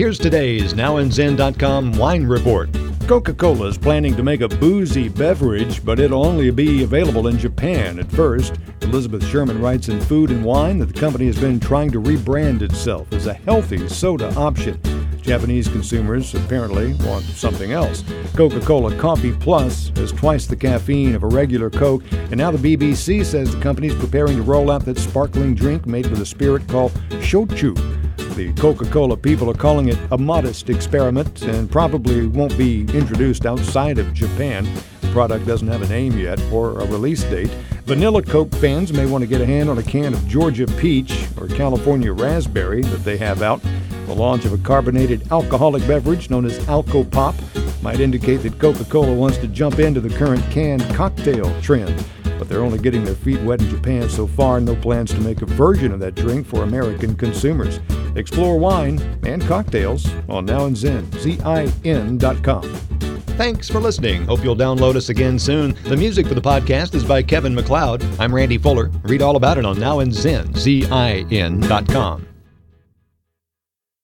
Here's today's NowAndZin.com wine report. Coca Cola is planning to make a boozy beverage, but it'll only be available in Japan at first. Elizabeth Sherman writes in Food and Wine that the company has been trying to rebrand itself as a healthy soda option. Japanese consumers apparently want something else. Coca Cola Coffee Plus has twice the caffeine of a regular Coke, and now the BBC says the company is preparing to roll out that sparkling drink made with a spirit called shochu. The Coca Cola people are calling it a modest experiment and probably won't be introduced outside of Japan. The product doesn't have a name yet or a release date. Vanilla Coke fans may want to get a hand on a can of Georgia Peach or California Raspberry that they have out. The launch of a carbonated alcoholic beverage known as Alco Pop might indicate that Coca Cola wants to jump into the current canned cocktail trend but they're only getting their feet wet in Japan so far. No plans to make a version of that drink for American consumers. Explore wine and cocktails on nowandzin.com. Thanks for listening. Hope you'll download us again soon. The music for the podcast is by Kevin MacLeod. I'm Randy Fuller. Read all about it on nowandzin.com.